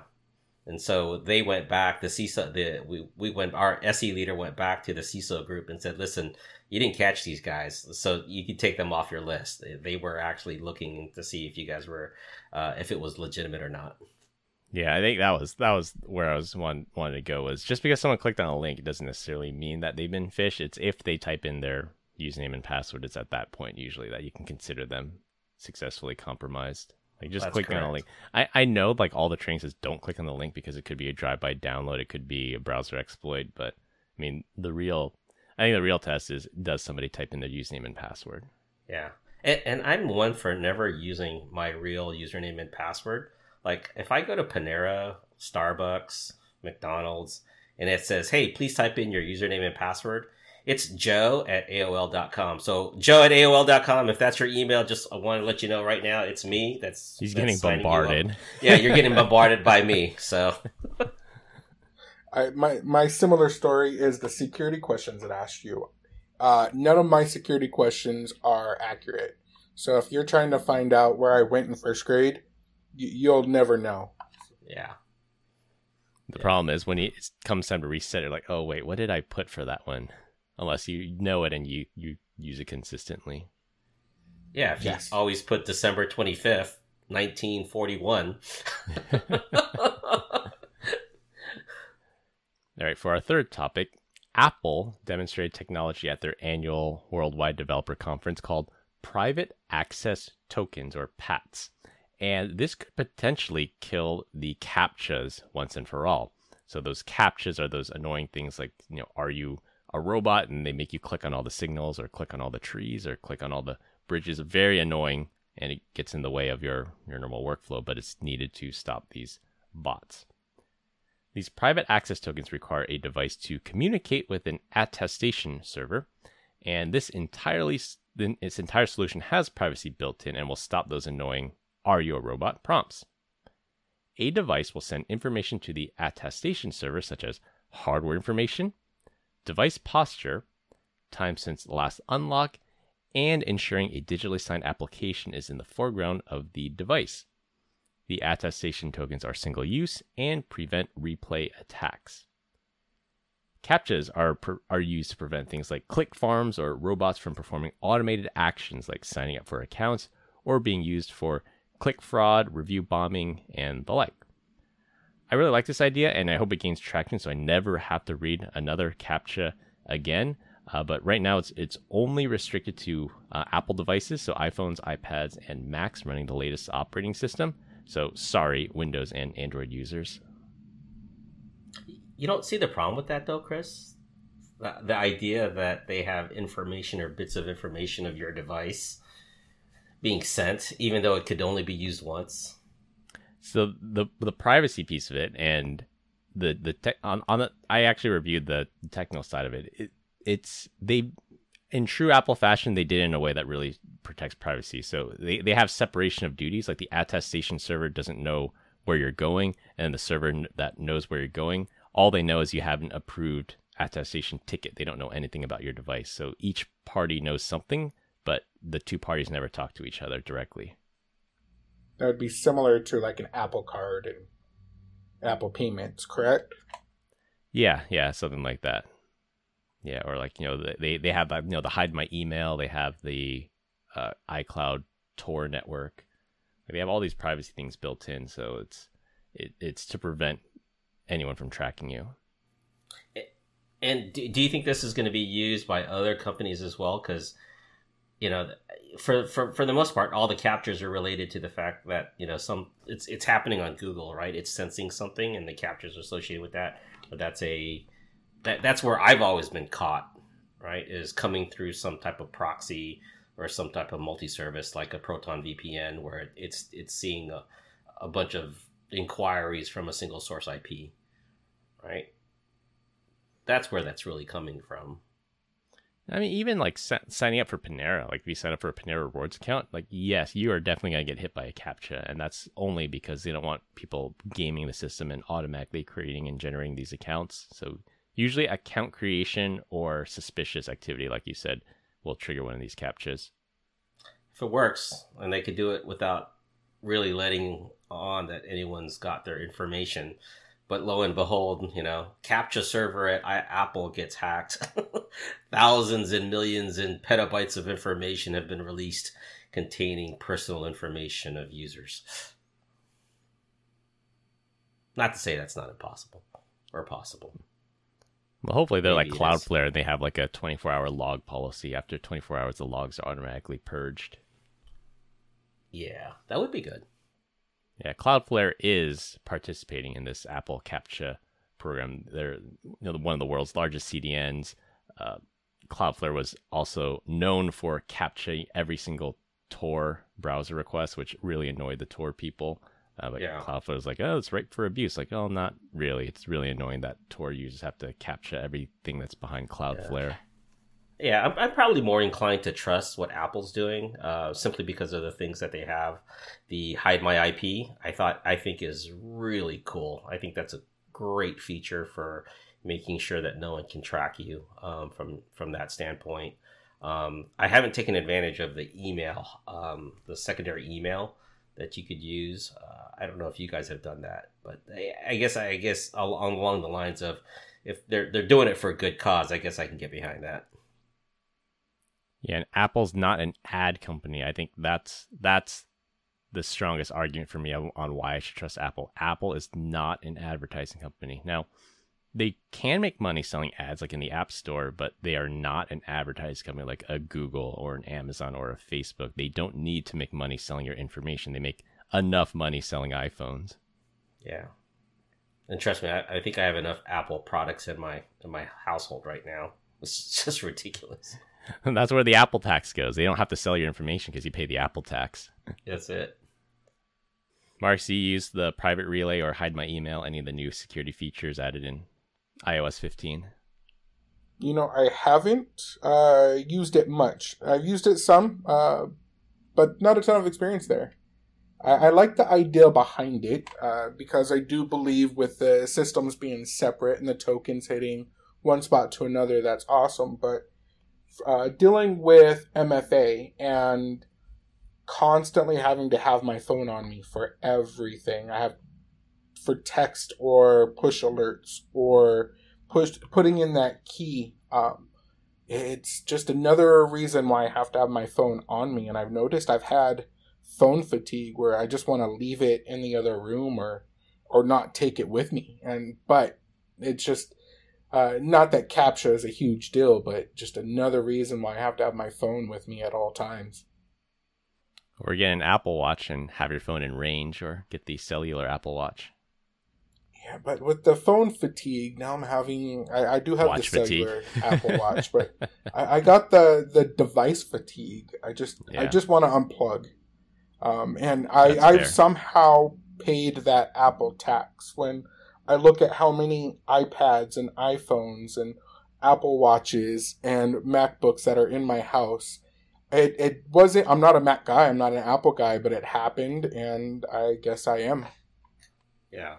and so they went back. The CISO, the we we went. Our SE leader went back to the CISO group and said, "Listen, you didn't catch these guys, so you could take them off your list. They were actually looking to see if you guys were, uh, if it was legitimate or not." Yeah, I think that was that was where I was one wanted to go was just because someone clicked on a link, it doesn't necessarily mean that they've been phished. It's if they type in their username and password, it's at that point usually that you can consider them successfully compromised. Like just clicking on a link. I, I know like all the training says don't click on the link because it could be a drive by download, it could be a browser exploit, but I mean the real I think the real test is does somebody type in their username and password? Yeah. And, and I'm one for never using my real username and password like if I go to Panera, Starbucks, McDonald's, and it says, "Hey, please type in your username and password," it's Joe at AOL.com. So Joe at AOL.com. If that's your email, just I want to let you know right now, it's me. That's he's that's getting bombarded. You yeah, you're getting bombarded by me. So. I, my my similar story is the security questions it asked you. Uh, none of my security questions are accurate. So if you're trying to find out where I went in first grade, you'll never know. Yeah. The yeah. problem is when it comes time to reset, you're like, oh wait, what did I put for that one? Unless you know it and you you use it consistently. Yeah, if yes. you always put December twenty fifth, nineteen forty one. All right, for our third topic, Apple demonstrated technology at their annual Worldwide Developer Conference called Private Access Tokens, or PATs and this could potentially kill the captchas once and for all. So those captchas are those annoying things like, you know, are you a robot and they make you click on all the signals or click on all the trees or click on all the bridges. Very annoying and it gets in the way of your, your normal workflow, but it's needed to stop these bots. These private access tokens require a device to communicate with an attestation server, and this entirely its entire solution has privacy built in and will stop those annoying are you a robot? prompts. A device will send information to the attestation server, such as hardware information, device posture, time since last unlock, and ensuring a digitally signed application is in the foreground of the device. The attestation tokens are single use and prevent replay attacks. CAPTCHAs are, are used to prevent things like click farms or robots from performing automated actions like signing up for accounts or being used for click fraud, review bombing, and the like. I really like this idea and I hope it gains traction so I never have to read another CAPTCHA again. Uh, but right now it's it's only restricted to uh, Apple devices, so iPhones, iPads, and Macs running the latest operating system. So sorry, Windows and Android users. You don't see the problem with that though, Chris. The, the idea that they have information or bits of information of your device being sent, even though it could only be used once. So the the privacy piece of it and the the tech on on the I actually reviewed the technical side of it. it. It's they in true Apple fashion they did it in a way that really protects privacy. So they they have separation of duties. Like the attestation server doesn't know where you're going, and the server that knows where you're going, all they know is you have an approved attestation ticket. They don't know anything about your device. So each party knows something, but the two parties never talk to each other directly. That would be similar to like an Apple Card and Apple Payments, correct? Yeah, yeah, something like that. Yeah, or like you know they they have you know the hide my email. They have the uh, iCloud Tor network. They have all these privacy things built in, so it's it, it's to prevent anyone from tracking you. And do, do you think this is going to be used by other companies as well? Because you know, for, for for the most part, all the captchas are related to the fact that you know some it's it's happening on Google, right? It's sensing something, and the captchas are associated with that. But that's a that that's where I've always been caught, right? Is coming through some type of proxy or some type of multi-service like a Proton VPN, where it's it's seeing a, a bunch of inquiries from a single source IP, right? That's where that's really coming from. I mean, even like signing up for Panera, like if you sign up for a Panera Rewards account, like yes, you are definitely gonna get hit by a captcha, and that's only because they don't want people gaming the system and automatically creating and generating these accounts. So usually, account creation or suspicious activity, like you said, will trigger one of these captchas. If it works, and they could do it without really letting on that anyone's got their information, but lo and behold, you know, captcha server at Apple gets hacked. Thousands and millions and petabytes of information have been released containing personal information of users. Not to say that's not impossible or possible. Well, hopefully they're Maybe like Cloudflare and they have like a 24 hour log policy. After 24 hours, the logs are automatically purged. Yeah, that would be good. Yeah, Cloudflare is participating in this Apple CAPTCHA program. They're you know, one of the world's largest CDNs. Uh, Cloudflare was also known for CAPTCHA every single Tor browser request, which really annoyed the Tor people. Uh, but yeah. Cloudflare was like, oh, it's ripe for abuse. Like, oh, not really. It's really annoying that Tor users have to capture everything that's behind Cloudflare. Yeah. Yeah, I'm, I'm, probably more inclined to trust what Apple's doing, uh, simply because of the things that they have. The hide my IP, I thought, I think is really cool. I think that's a great feature for making sure that no one can track you um, from from that standpoint. Um, I haven't taken advantage of the email, um, the secondary email that you could use. Uh, I don't know if you guys have done that, but I, guess I guess along, along the lines of if they're they're doing it for a good cause, I guess I can get behind that. Yeah, and Apple's not an ad company. I think that's that's the strongest argument for me on why I should trust Apple. Apple is not an advertising company. Now, they can make money selling ads like in the App Store, but they are not an advertising company like a Google or an Amazon or a Facebook. They don't need to make money selling your information. They make enough money selling iPhones. Yeah. And trust me, I, I think I have enough Apple products in my in my household right now. It's just ridiculous. That's where the Apple tax goes. They don't have to sell your information because you pay the Apple tax. That's it. Mark, do you use the private relay or hide my email? Any of the new security features added in iOS 15? You know, I haven't uh, used it much. I've used it some, uh, but not a ton of experience there. I, I like the idea behind it uh, because I do believe with the systems being separate and the tokens hitting one spot to another, that's awesome. But uh, dealing with MFA and constantly having to have my phone on me for everything. I have for text or push alerts or push putting in that key. Um, it's just another reason why I have to have my phone on me. And I've noticed I've had phone fatigue where I just want to leave it in the other room or or not take it with me. And but it's just uh, not that CAPTCHA is a huge deal, but just another reason why I have to have my phone with me at all times. Or get an Apple Watch and have your phone in range, or get the cellular Apple Watch. Yeah, but with the phone fatigue, now I'm having. I, I do have Watch the fatigue. cellular Apple Watch, but I, I got the the device fatigue. I just I Yeah. just want to unplug, um, and I That's I've somehow paid that Apple tax when I look at how many iPads and iPhones and Apple Watches and MacBooks that are in my house. It it wasn't. I'm not a Mac guy. I'm not an Apple guy, but it happened, and I guess I am. Yeah,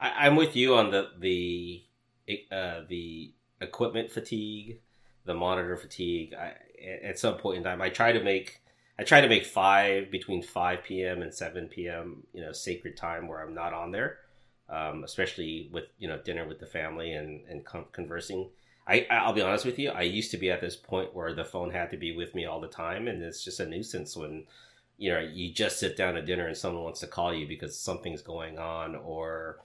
I, I'm with you on the the uh, the equipment fatigue, the monitor fatigue. I, at some point in time, I try to make I try to make five between five p.m. and seven p.m. You know, sacred time where I'm not on there, um, especially with you know dinner with the family and and con- conversing. I I'll be honest with you. I used to be at this point where the phone had to be with me all the time, and it's just a nuisance when you know you just sit down to dinner and someone wants to call you because something's going on or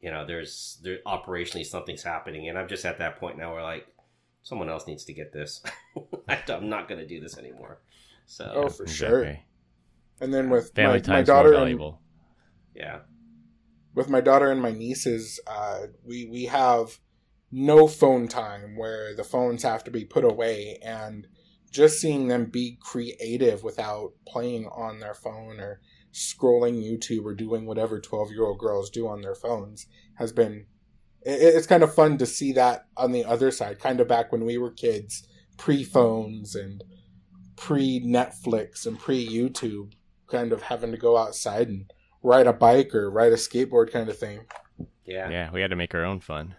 you know there's there operationally something's happening and i'm just at that point now where like someone else needs to get this i'm not going to do this anymore so Oh, for sure. Exactly. And then with Family my, my time's more daughter and yeah with my daughter and my nieces, uh, we we have no phone time where the phones have to be put away, and just seeing them be creative without playing on their phone or scrolling YouTube or doing whatever twelve year old girls do on their phones has been. It's kind of fun to see that on the other side, kind of back when we were kids, pre phones and pre Netflix and pre YouTube, kind of having to go outside and ride a bike or ride a skateboard kind of thing. yeah Yeah, we had to make our own fun.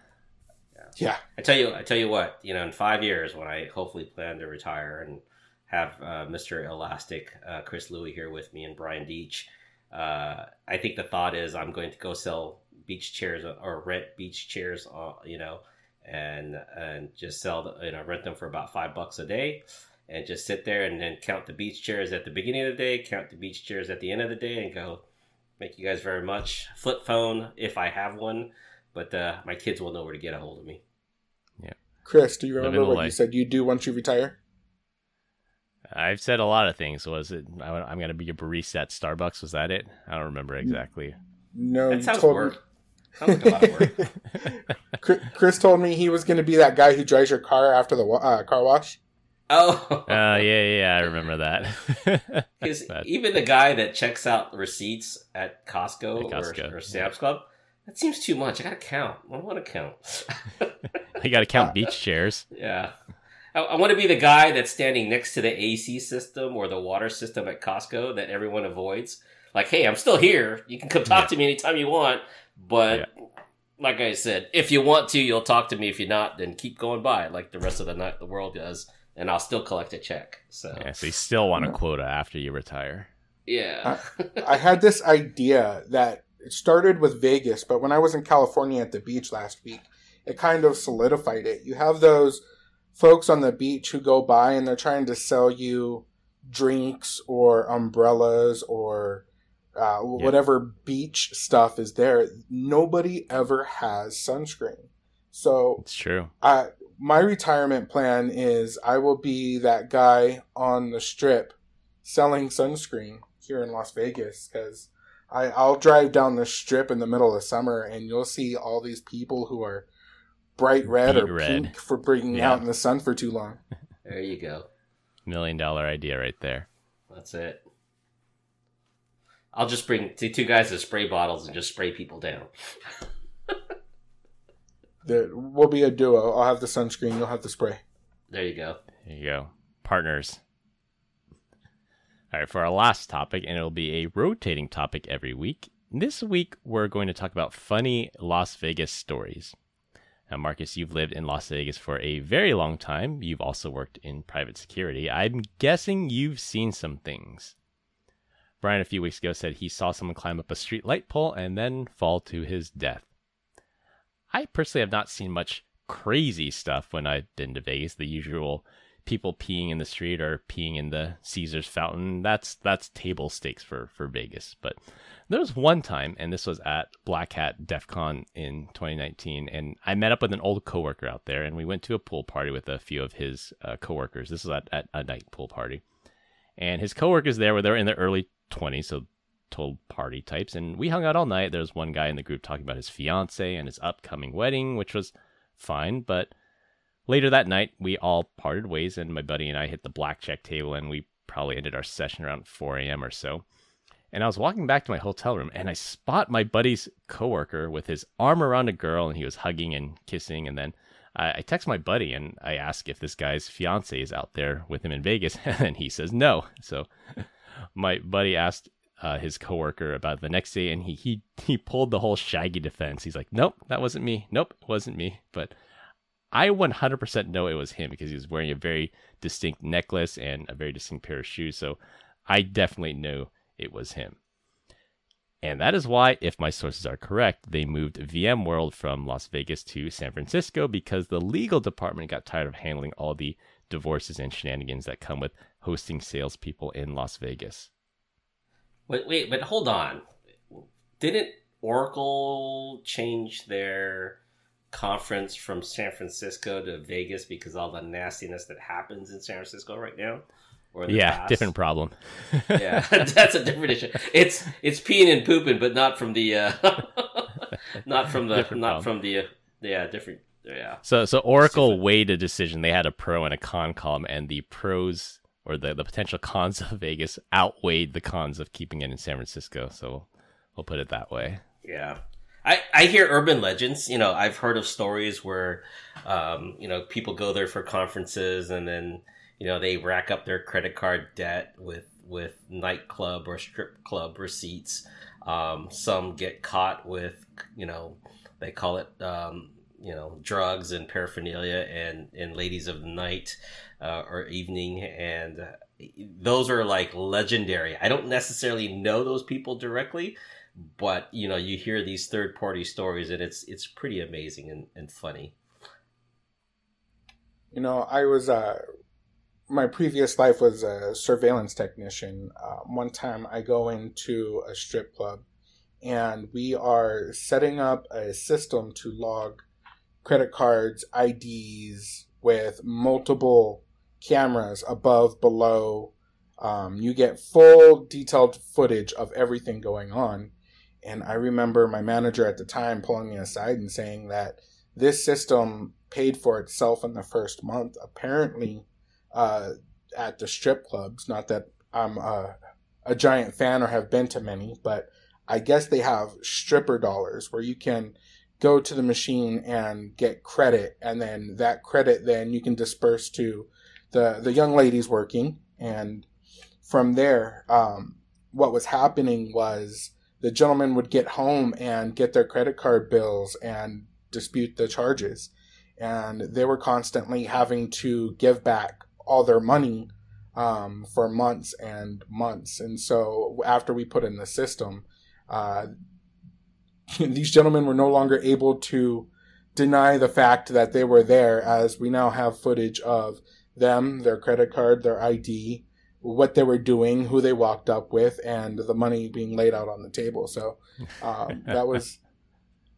Yeah. yeah. i tell you i tell you what you know in five years when i hopefully plan to retire and have uh, mr elastic uh, chris louie here with me and brian deach uh, i think the thought is i'm going to go sell beach chairs or rent beach chairs uh, you know and and just sell the, you know rent them for about five bucks a day and just sit there and then count the beach chairs at the beginning of the day count the beach chairs at the end of the day and go thank you guys very much flip phone if i have one but uh, my kids will know where to get a hold of me Yeah. Chris, do you remember the what you said you do once you retire? I've said a lot of things. Was it? I, I'm going to be a barista at Starbucks. Was that it? I don't remember exactly. No, that you sounds told work sounds like a lot of work Chris- Chris told me he was going to be that guy who drives your car after the uh, car wash. Oh Oh yeah, yeah, I remember that. Because even the guy that checks out receipts at Costco, At Costco, or, or Sam's Club, that seems too much. I gotta count. I want to count. you got to Uh, count beach chairs. yeah. I, I want to be the guy that's standing next to the AC system or the water system at Costco that everyone avoids. Like, hey, I'm still here. You can come talk Yeah. to me anytime you want. But like I said, if you want to, you'll talk to me. If you're not, then keep going by like the rest of the night the world does, and I'll still collect a check. So Yeah, so you still want a quota after you retire. yeah. I had this idea that it started with Vegas, but when I was in California at the beach last week, it kind of solidified it. You have those folks on the beach who go by and they're trying to sell you drinks or umbrellas or uh, whatever beach stuff is there. Nobody ever has sunscreen. So It's true. I my retirement plan is I will be that guy on the strip selling sunscreen here in Las Vegas because I I'll drive down the strip in the middle of summer and you'll see all these people who are bright red Beet or red. pink for being Yeah. out in the sun for too long. There you go. Million dollar idea right there. That's it. I'll just bring two guys with spray bottles and just spray people down. There will be a duo. I'll have the sunscreen. You'll have the spray. There you go. There you go. Partners. All right, for our last topic, and it'll be a rotating topic every week. This week, we're going to talk about funny Las Vegas stories. Now, Marcus, you've lived in Las Vegas for a very long time. You've also worked in private security. I'm guessing you've seen some things. Brian, a few weeks ago, said he saw someone climb up a street light pole and then fall to his death. I personally have not seen much crazy stuff when I've been to Vegas. The usual people peeing in the street or peeing in the Caesar's fountain. That's that's table stakes for for Vegas. But there was one time, and this was at Black Hat DEF CON in 2019, and I met up with an old coworker out there, and we went to a pool party with a few of his uh, coworkers. This was at, at a night pool party, and his coworkers there were they were in their early 20s, so total party types, and we hung out all night. There was one guy in the group talking about his fiance and his upcoming wedding, which was fine. But later that night, we all parted ways, and my buddy and I hit the blackjack table, and we probably ended our session around 4 a.m. or so. And I was walking back to my hotel room, and I spot my buddy's coworker with his arm around a girl, and he was hugging and kissing, and then I, I text my buddy and I ask if this guy's fiance is out there with him in Vegas, and he says no. So my buddy asked uh, his coworker about the next day, and he he he pulled the whole Shaggy defense. He's like, "Nope, that wasn't me. Nope, it wasn't me." But I 100% know it was him because he was wearing a very distinct necklace and a very distinct pair of shoes. So I definitely knew it was him. And that is why, if my sources are correct, they moved VMworld from Las Vegas to San Francisco because the legal department got tired of handling all the divorces and shenanigans that come with hosting salespeople in Las Vegas. Wait, wait, but hold on. Didn't Oracle change their conference from San Francisco to Vegas because all the nastiness that happens in San Francisco right now? Or yeah, past. different problem. yeah, that's a different issue. It's it's peeing and pooping, but not from the uh, not from the different not problem. from the uh, yeah different yeah. So so Oracle weighed a decision. They had a pro and a con column, and the pros or the the potential cons of Vegas outweighed the cons of keeping it in San Francisco. So we'll put it that way. Yeah. I, I hear urban legends. You know, I've heard of stories where, um, you know, people go there for conferences and then you know they rack up their credit card debt with with nightclub or strip club receipts. Um, some get caught with you know they call it um, you know drugs and paraphernalia and and ladies of the night uh, or evening and. Uh, those are like legendary. I don't necessarily know those people directly, but you know, you hear these third party stories and it's it's pretty amazing and, and funny. You know, I was uh, my previous life was a surveillance technician. Uh, one time I go into a strip club and we are setting up a system to log credit cards, IDs with multiple cameras above, below. Um, you get full detailed footage of everything going on. And I remember my manager at the time pulling me aside and saying that this system paid for itself in the first month. Apparently, uh, at the strip clubs. Not that I'm a, a giant fan or have been to many, but I guess they have stripper dollars where you can go to the machine and get credit, and then that credit then you can disperse to the the young ladies working, and from there, um, what was happening was the gentlemen would get home and get their credit card bills and dispute the charges, and they were constantly having to give back all their money um, for months and months. And so after we put in the system, uh, these gentlemen were no longer able to deny the fact that they were there, as we now have footage of them, their credit card, their ID, what they were doing, who they walked up with, and the money being laid out on the table. So um, that was.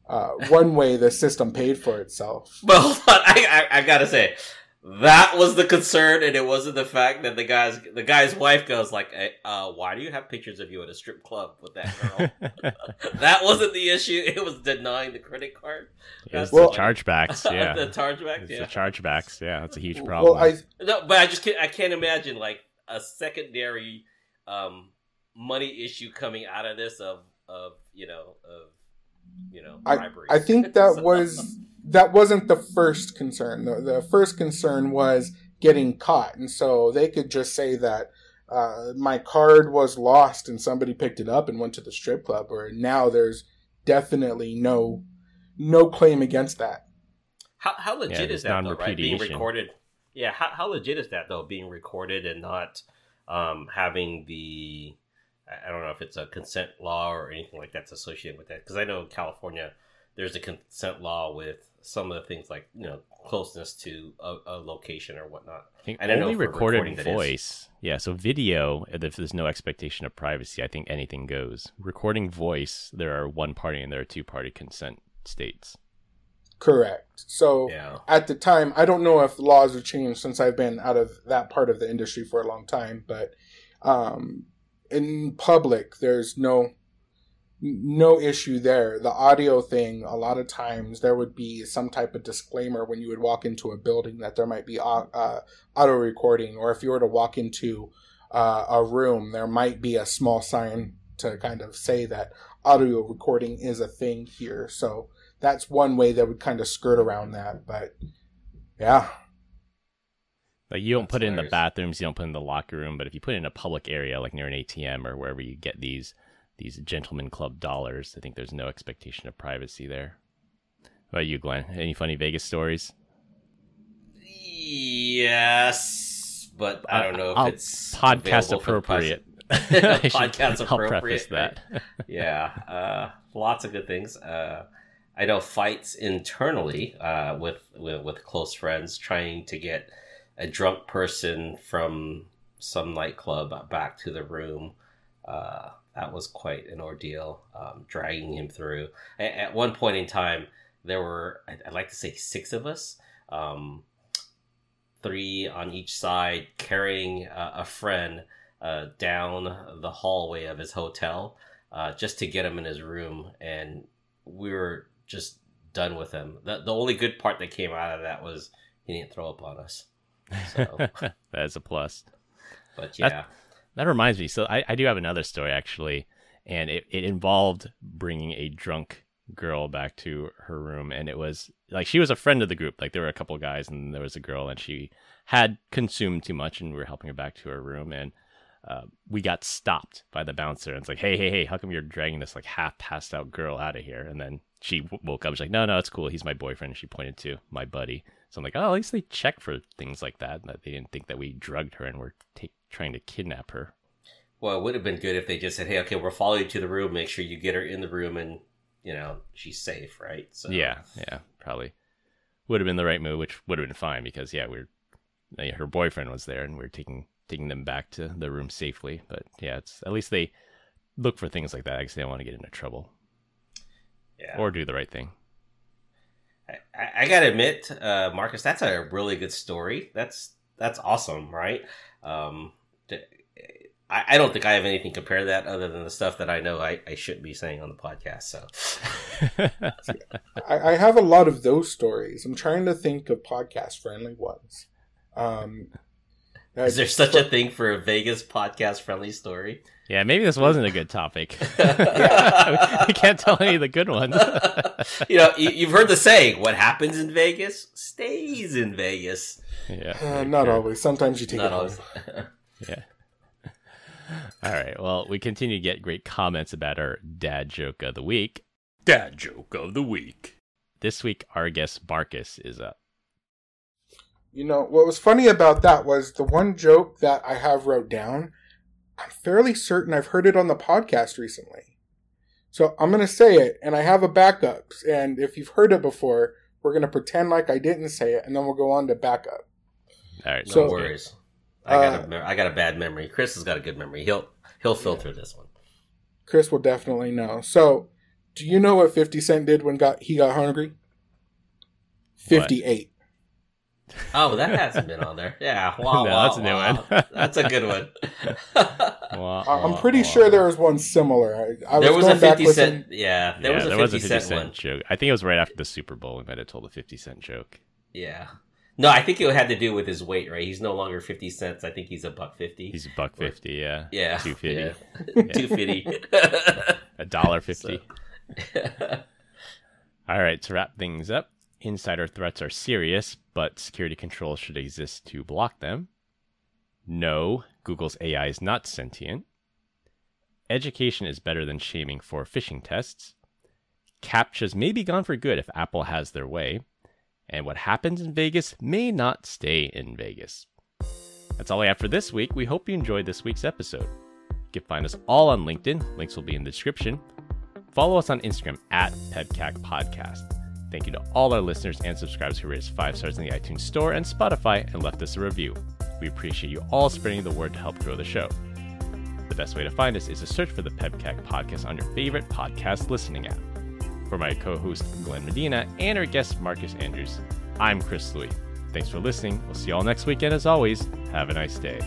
Uh, one way the system paid for itself. Well, I, I, I gotta say, that was the concern, and it wasn't the fact that the guy's the guy's wife goes like, hey, uh, "Why do you have pictures of you at a strip club with that girl?" that wasn't the issue. It was denying the credit card. It was well, the chargebacks. Yeah, the chargebacks. yeah, the chargebacks. Yeah, that's a huge problem. Well, I no, but I just can't, I can't imagine like a secondary um, money issue coming out of this of of you know of you know bribery. I, I think that so. was that wasn't the first concern. The, the first concern was getting caught, and so they could just say that uh, my card was lost and somebody picked it up and went to the strip club. Or now there's definitely no no claim against that. How how legit yeah, is that though? Right, being recorded. Yeah, how how legit is that though? Being recorded and not um, having the I don't know if it's a consent law or anything like that's associated with that because I know in California there's a consent law with some of the things like you know closeness to a, a location or whatnot. I think and only I recorded voice. Yeah, so video, if there's no expectation of privacy, I think anything goes. Recording voice, there are one party and there are two party consent states. Correct. So yeah. at the time, I don't know if laws have changed since I've been out of that part of the industry for a long time, but um, in public, there's no no issue there. The audio thing, a lot of times there would be some type of disclaimer when you would walk into a building that there might be uh, uh auto recording, or if you were to walk into uh, a room, there might be a small sign to kind of say that audio recording is a thing here. So that's one way that would kind of skirt around that. But yeah. Like you don't That's put it in the bathrooms, you don't put it in the locker room, but if you put it in a public area like near an ATM or wherever you get these these gentlemen club dollars, I think there's no expectation of privacy there. About you, Glenn? Any funny Vegas stories? Yes, but I don't know if I'll it's podcast appropriate. podcast. Should- podcast I'll appropriate. preface that. yeah, uh, lots of good things. Uh, I know fights internally uh, with, with with close friends trying to get a drunk person from some nightclub back to the room. Uh, that was quite an ordeal, um, dragging him through. A- At one point in time, there were I- I'd like to say six of us. Um, three on each side carrying uh, a friend uh, down the hallway of his hotel uh, just to get him in his room, and we were just done with him. The, the only good part that came out of that was he didn't throw up on us. So, that is a plus. but yeah, That's- That reminds me. So I, I do have another story actually, and it, it involved bringing a drunk girl back to her room, and it was like she was a friend of the group. Like there were a couple guys, and there was a girl, and she had consumed too much, and we were helping her back to her room, and uh, we got stopped by the bouncer, and it's like, hey, hey, hey, how come you're dragging this like half passed out girl out of here? And then she w- woke up, she's like, no, no, it's cool. He's my boyfriend. And she pointed to my buddy. So I'm like, oh, at least they check for things like that. That they didn't think that we drugged her and were take, trying to kidnap her. well, it would have been good if they just said, "Hey, okay, we'll follow you to the room. Make sure you get her in the room, and you know she's safe, right?" So Yeah, yeah, probably would have been the right move, which would have been fine because yeah, we're yeah, her boyfriend was there and we are taking taking them back to the room safely. But yeah, it's at least they look for things like that because they don't want to get into trouble yeah. or do the right thing. I, I gotta admit, uh, Marcus, that's a really good story. That's that's awesome, right? Um, I, I don't think I have anything compared to that other than the stuff that I know I, I shouldn't be saying on the podcast. So I, I have a lot of those stories. I'm trying to think of podcast friendly ones. Um, is there such a thing for a Vegas podcast friendly story? yeah, maybe this wasn't a good topic. Yeah. we can't tell any of the good ones. you know, you, you've heard the saying, "What happens in Vegas stays in Vegas." yeah, Uh, not true. always. Sometimes you take Not it home. Always. Yeah. All right. Well, we continue to get great comments about our dad joke of the week. Dad joke of the week. This week, our guest Marcus is up. You know, what was funny about that was the one joke that I have wrote down. I'm fairly certain I've heard it on the podcast recently. So I'm going to say it, and I have a backup. And if you've heard it before, we're going to pretend like I didn't say it, and then we'll go on to backup. All right. No So- worries. I got Uh, a me- I got a bad memory. Chris has got a good memory. He'll he'll filter this one. Chris will definitely know. So, do you know what 50 Cent did when got he got hungry? 58. Oh, that hasn't been on there. Yeah, wow, No, wow, that's a new wow. one. that's a good one. Wah, I- I'm pretty wah. sure there was one similar. I, I there was a fifty listening- cent. Yeah, there yeah, was a there 50, was a 50 cent, cent joke. I think it was right after the Super Bowl. We might have told a 50 cent joke. Yeah. No, I think it had to do with his weight, right? He's no longer fifty cents. I think he's a buck fifty. He's a buck 50, yeah. yeah, 250. Two fifty. A dollar 50. So- All right, to wrap things up, insider threats are serious, but security controls should exist to block them. No, Google's AI is not sentient. Education is better than shaming for phishing tests. Captchas may be gone for good if Apple has their way. And what happens in Vegas may not stay in Vegas. That's all I have for this week. We hope you enjoyed this week's episode. You can find us all on LinkedIn. Links will be in the description. Follow us on Instagram at PEBCAK Podcast. Thank you to all our listeners and subscribers who rated five stars in the iTunes Store and Spotify and left us a review. We appreciate you all spreading the word to help grow the show. The best way to find us is to search for the PEBCAK Podcast on your favorite podcast listening app. For my co host Glenn Medina and our guest Marcus Andrews, I'm Chris Louie. Thanks for listening. We'll see you all next weekend. As always, have a nice day.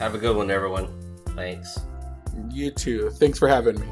Have a good one, everyone. Thanks. You too. Thanks for having me.